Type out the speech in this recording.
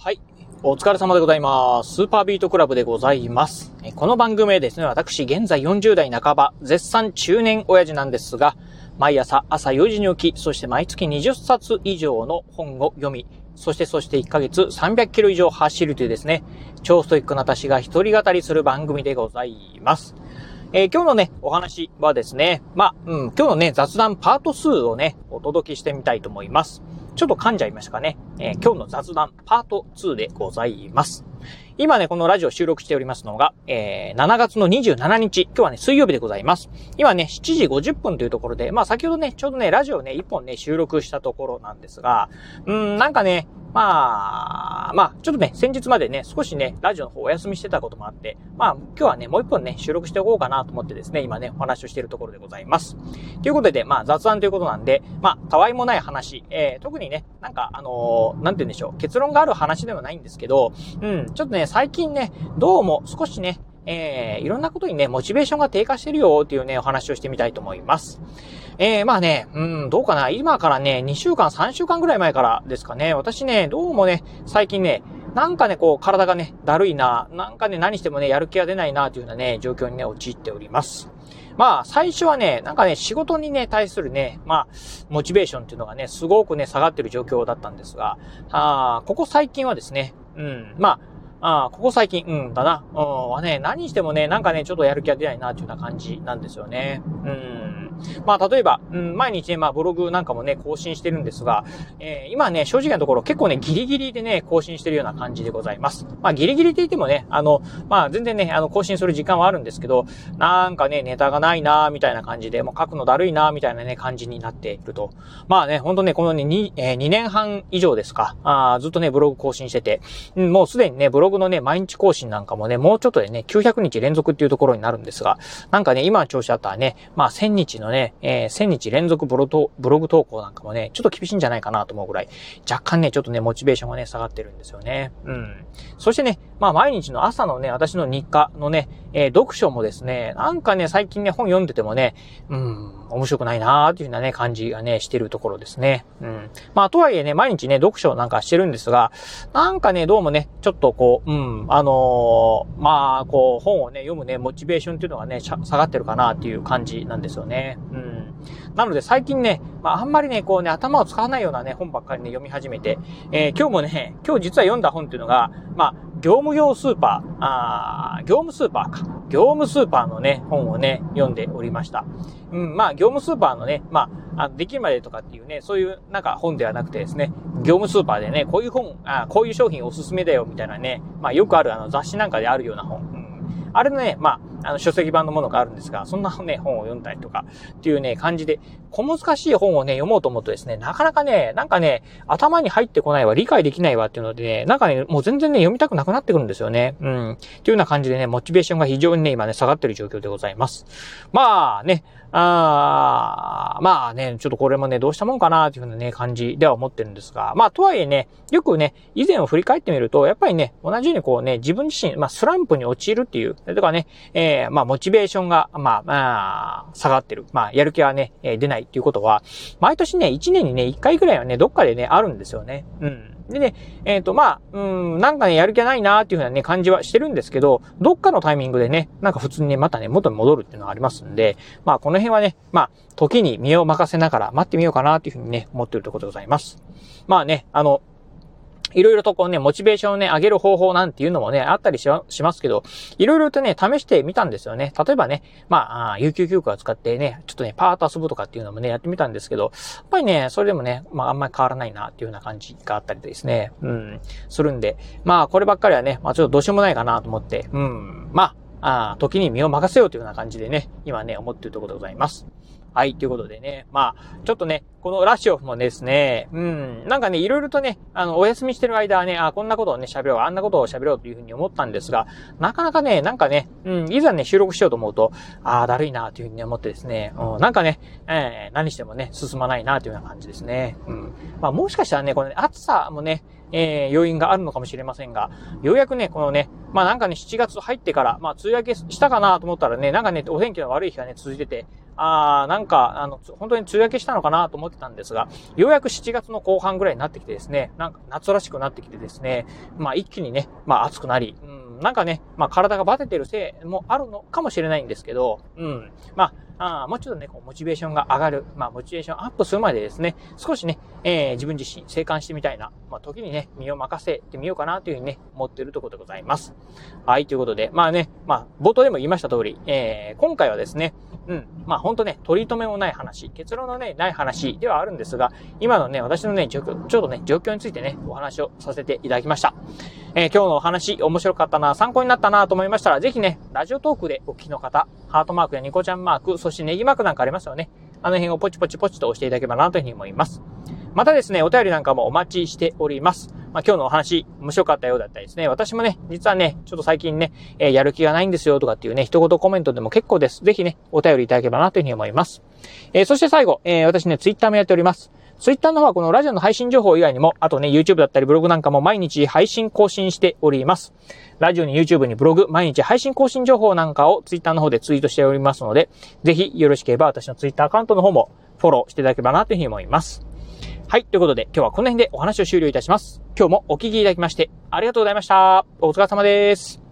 はい。お疲れ様でございます。スーパービートクラブでございます。この番組はですね、私、現在40代半ば、絶賛中年親父なんですが、毎朝朝4時に起き、そして毎月20冊以上の本を読み、そしてそして1ヶ月300キロ以上走るというですね、超ストイックな私が一人語りする番組でございます。えー、今日のね、お話はですね、まあ、うん、今日のね、雑談パート2をね、お届けしてみたいと思います。ちょっと噛んじゃいましたかね。えー、今日の雑談パート2でございます。今ね、このラジオ収録しておりますのが、えー、7月の27日、今日はね、水曜日でございます。今ね、7時50分というところで、まあ先ほどね、ちょうどね、ラジオね、1本ね、収録したところなんですが、うん、なんかね、まあ、まあ、ちょっとね、先日までね、少しね、ラジオの方お休みしてたこともあって、まあ、今日はね、もう一本ね、収録しておこうかなと思ってですね、今ね、お話をしているところでございます。ということで、まあ、雑談ということなんで、まあ、たわいもない話、えー、特にね、なんか、あのー、なんて言うんでしょう、結論がある話ではないんですけど、うん、ちょっとね、最近ね、どうも少しね、えー、いろんなことにね、モチベーションが低下してるよっていうね、お話をしてみたいと思います。えー、まあね、うん、どうかな。今からね、2週間、3週間ぐらい前からですかね。私ね、どうもね、最近ね、なんかね、こう、体がね、だるいな、なんかね、何してもね、やる気が出ないな、というようなね、状況にね、陥っております。まあ、最初はね、なんかね、仕事にね、対するね、まあ、モチベーションっていうのがね、すごくね、下がってる状況だったんですが、あここ最近はですね、うん、まあ、ああ、ここ最近、うんだな。うん、はね、何してもね、なんかね、ちょっとやる気が出ないな、というような感じなんですよね。うん。まあ、例えば、うん、毎日ね、まあ、ブログなんかもね、更新してるんですが、えー、今ね、正直なところ結構ね、ギリギリでね、更新してるような感じでございます。まあ、ギリギリって言ってもね、あの、まあ、全然ね、あの、更新する時間はあるんですけど、なんかね、ネタがないなーみたいな感じで、もう書くのだるいなーみたいなね、感じになっていると。まあね、ほんとね、このね、2、えー、2年半以上ですか、あずっとね、ブログ更新してて、うん、もうすでにね、ブログのね、毎日更新なんかもね、もうちょっとでね、900日連続っていうところになるんですが、なんかね、今の調子あったらね、まあ、1000日のね、えー、1000日連続ブロブログ投稿なんかもね、ちょっと厳しいんじゃないかなと思うぐらい、若干ね、ちょっとね、モチベーションがね、下がってるんですよね。うん。そしてね、まあ毎日の朝のね、私の日課のね、えー、読書もですね、なんかね、最近ね、本読んでてもね、うん、面白くないなーっていうようなね、感じがね、してるところですね。うん。まあ、とはいえね、毎日ね、読書なんかしてるんですが、なんかね、どうもね、ちょっとこう、うん、あのー、まあ、こう、本をね、読むね、モチベーションっていうのがね、下がってるかなっていう感じなんですよね。うん。なので最近ね、まあ、あんまりね、こうね、頭を使わないようなね、本ばっかりね、読み始めて、えー、今日もね、今日実は読んだ本っていうのが、まあ、業務用スーパー、あー業務スーパーか。業務スーパーのね、本をね、読んでおりました。うん、まあ、業務スーパーのね、まあ、あできるまでとかっていうね、そういうなんか本ではなくてですね、業務スーパーでね、こういう本、あこういう商品おすすめだよみたいなね、まあ、よくあるあの雑誌なんかであるような本。あれのね、まあ、あの、書籍版のものがあるんですが、そんなね、本を読んだりとか、っていうね、感じで、小難しい本をね、読もうと思うとですね、なかなかね、なんかね、頭に入ってこないわ、理解できないわっていうのでね、なんかね、もう全然ね、読みたくなくなってくるんですよね。うん。っていうような感じでね、モチベーションが非常にね、今ね、下がってる状況でございます。まあね、あまあね、ちょっとこれもね、どうしたもんかなっていうふうなね、感じでは思ってるんですが、まあとはいえね、よくね、以前を振り返ってみると、やっぱりね、同じようにこうね、自分自身、まあスランプに陥るっていう、とかね、えー、まあモチベーションが、まあ、まあ、下がってる。まあ、やる気はね、え、出ないっていうことは、毎年ね、1年にね、1回ぐらいはね、どっかでね、あるんですよね。うん。でね、えっ、ー、と、まあ、うん、なんかね、やる気ないなーっていうふうなね、感じはしてるんですけど、どっかのタイミングでね、なんか普通にね、またね、元に戻るっていうのはありますんで、まあ、この辺はね、まあ、時に身を任せながら待ってみようかなっていうふうにね、思ってるところでございます。まあね、あの、いろいろとこうね、モチベーションをね、上げる方法なんていうのもね、あったりしますけど、いろいろとね、試してみたんですよね。例えばね、まあ、有給休暇を使ってね、ちょっとね、パート遊ぶとかっていうのもね、やってみたんですけど、やっぱりね、それでもね、まあ、あんまり変わらないなっていうような感じがあったりですね、うん、するんで、まあ、こればっかりはね、まあ、ちょっとどうしようもないかなと思って、うん、まあ、あ時に身を任せようというような感じでね、今ね、思っているところでございます。はい、ということでね。まあ、ちょっとね、このラジオフもですね、うん、なんかね、いろいろとね、あの、お休みしてる間はね、あ、こんなことをね、喋ろう、あんなことを喋ろうというふうに思ったんですが、なかなかね、なんかね、うん、いざね、収録しようと思うと、ああ、だるいなというふうに思ってですね、うん、なんかね、えー、何してもね、進まないなというような感じですね。うん。まあ、もしかしたらね、この、ね、暑さもね、えー、要因があるのかもしれませんが、ようやくね、このね、まあなんかね、7月入ってから、まあ梅雨明けしたかなと思ったらね、なんかね、お天気の悪い日がね、続いてて、あなんか、あの、本当に梅雨明けしたのかなと思ってたんですが、ようやく7月の後半ぐらいになってきてですね、なんか夏らしくなってきてですね、まあ一気にね、まあ暑くなり、うん、なんかね、まあ体がバテてるせいもあるのかもしれないんですけど、うん、まあ、ああもうちょっとね、こう、モチベーションが上がる、まあ、モチベーションアップするまでですね、少しね、えー、自分自身、生還してみたいな、まあ、時にね、身を任せてみようかなというふうにね、思っているところでございます。はい、ということで、まあね、まあ、冒頭でも言いました通り、えー、今回はですね、うん、まあ、ほんとね、取り留めもない話、結論のね、ない話ではあるんですが、今のね、私のね、状況、ちょっとね、状況についてね、お話をさせていただきました。えー、今日のお話、面白かったな、参考になったなと思いましたら、ぜひね、ラジオトークでお聞きの方、ハートマークやニコちゃんマーク、そしてネギマークなんかありますよね。あの辺をポチポチポチと押していただければなというふうに思います。またですね、お便りなんかもお待ちしております。まあ、今日のお話、面白かったようだったりですね。私もね、実はね、ちょっと最近ね、えー、やる気がないんですよとかっていうね、一言コメントでも結構です。ぜひね、お便りいただければなというふうに思います。えー、そして最後、えー、私ね、ツイッターもやっております。ツイッターの方はこのラジオの配信情報以外にも、あとね、YouTube だったりブログなんかも毎日配信更新しております。ラジオに YouTube にブログ、毎日配信更新情報なんかをツイッターの方でツイートしておりますので、ぜひよろしければ私のツイッターアカウントの方もフォローしていただければなというふうに思います。はい。ということで、今日はこの辺でお話を終了いたします。今日もお聞きいただきまして、ありがとうございました。お疲れ様です。